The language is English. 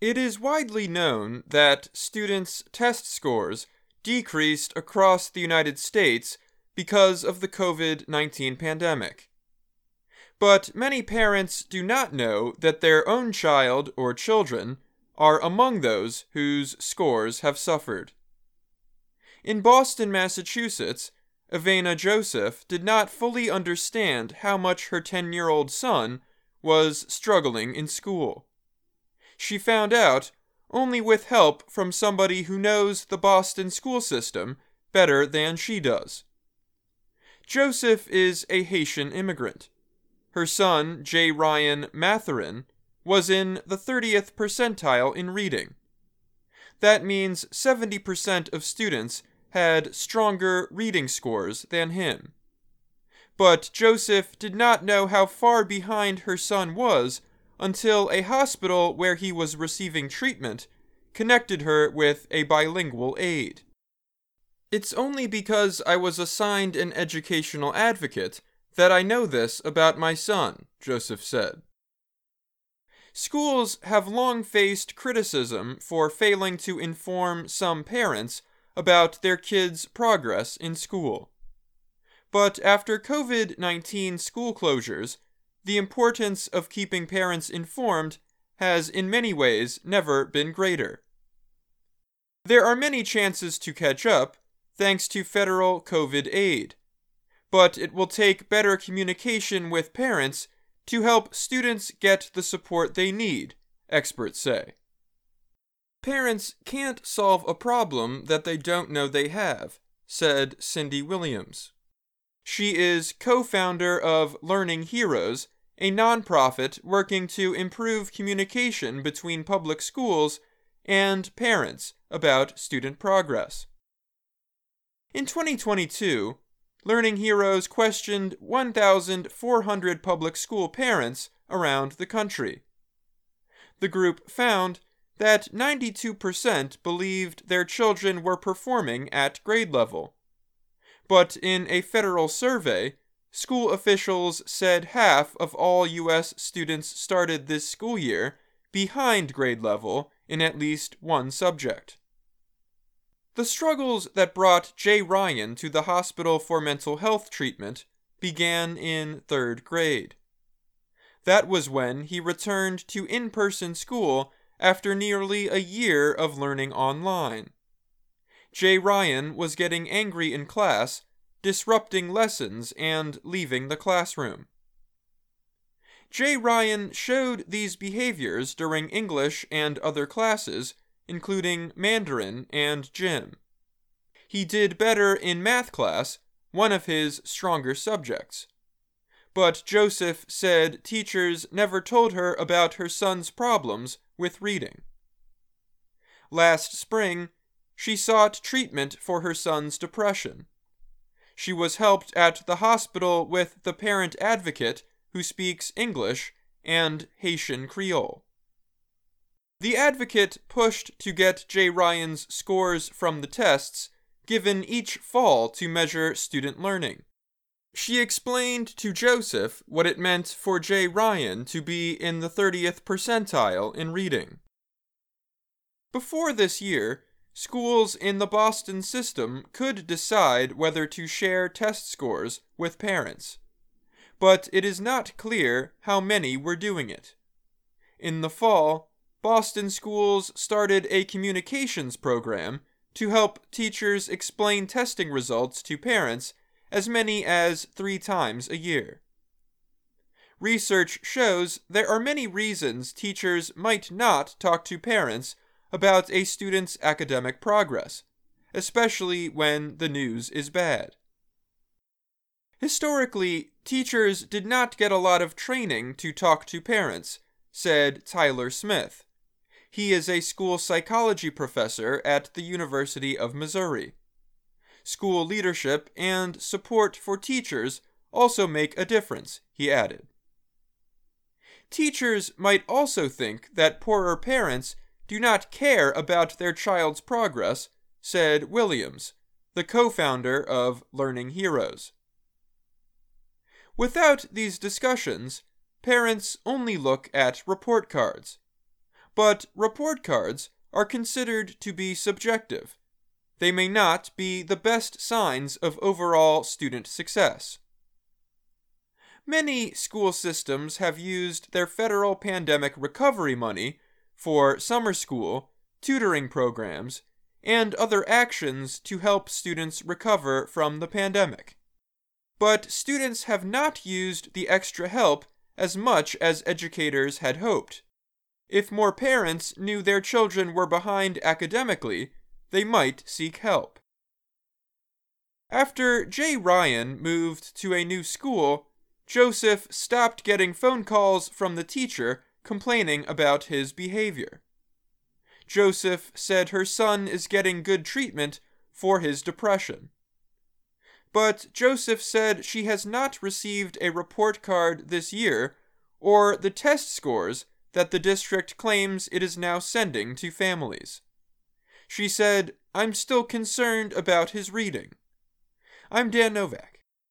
It is widely known that students' test scores decreased across the United States because of the COVID 19 pandemic. But many parents do not know that their own child or children are among those whose scores have suffered. In Boston, Massachusetts, Ivana Joseph did not fully understand how much her 10 year old son was struggling in school. She found out only with help from somebody who knows the Boston school system better than she does. Joseph is a Haitian immigrant. Her son, J. Ryan Mathurin, was in the 30th percentile in reading. That means 70% of students had stronger reading scores than him. But Joseph did not know how far behind her son was until a hospital where he was receiving treatment connected her with a bilingual aide. It's only because I was assigned an educational advocate that I know this about my son, Joseph said. Schools have long faced criticism for failing to inform some parents about their kids' progress in school. But after COVID 19 school closures, the importance of keeping parents informed has in many ways never been greater. There are many chances to catch up thanks to federal COVID aid, but it will take better communication with parents to help students get the support they need, experts say. Parents can't solve a problem that they don't know they have, said Cindy Williams. She is co founder of Learning Heroes, a nonprofit working to improve communication between public schools and parents about student progress. In 2022, Learning Heroes questioned 1,400 public school parents around the country. The group found that 92% believed their children were performing at grade level. But in a federal survey, school officials said half of all U.S. students started this school year behind grade level in at least one subject. The struggles that brought Jay Ryan to the hospital for mental health treatment began in third grade. That was when he returned to in person school after nearly a year of learning online. Jay Ryan was getting angry in class, disrupting lessons, and leaving the classroom. Jay Ryan showed these behaviors during English and other classes including Mandarin and gym. He did better in math class, one of his stronger subjects. But Joseph said teachers never told her about her son's problems with reading. Last spring, she sought treatment for her son's depression. She was helped at the hospital with the parent advocate who speaks English and Haitian Creole. The advocate pushed to get J. Ryan's scores from the tests given each fall to measure student learning. She explained to Joseph what it meant for J. Ryan to be in the 30th percentile in reading. Before this year, schools in the Boston system could decide whether to share test scores with parents. But it is not clear how many were doing it. In the fall, Boston schools started a communications program to help teachers explain testing results to parents as many as three times a year. Research shows there are many reasons teachers might not talk to parents about a student's academic progress, especially when the news is bad. Historically, teachers did not get a lot of training to talk to parents, said Tyler Smith, he is a school psychology professor at the University of Missouri. School leadership and support for teachers also make a difference, he added. Teachers might also think that poorer parents do not care about their child's progress, said Williams, the co founder of Learning Heroes. Without these discussions, parents only look at report cards But report cards are considered to be subjective. They may not be the best signs of overall student success. Many school systems have used their federal pandemic recovery money for summer school, tutoring programs, and other actions to help students recover from the pandemic. But students have not used the extra help as much as educators had hoped. If more parents knew their children were behind academically, they might seek help. After Jay Ryan moved to a new school, Joseph stopped getting phone calls from the teacher complaining about his behavior. Joseph said her son is getting good treatment for his depression. But Joseph said she has not received a report card this year or the test scores that the district claims it is now sending to families. She said, I'm still concerned about his reading. I'm Dan Novak.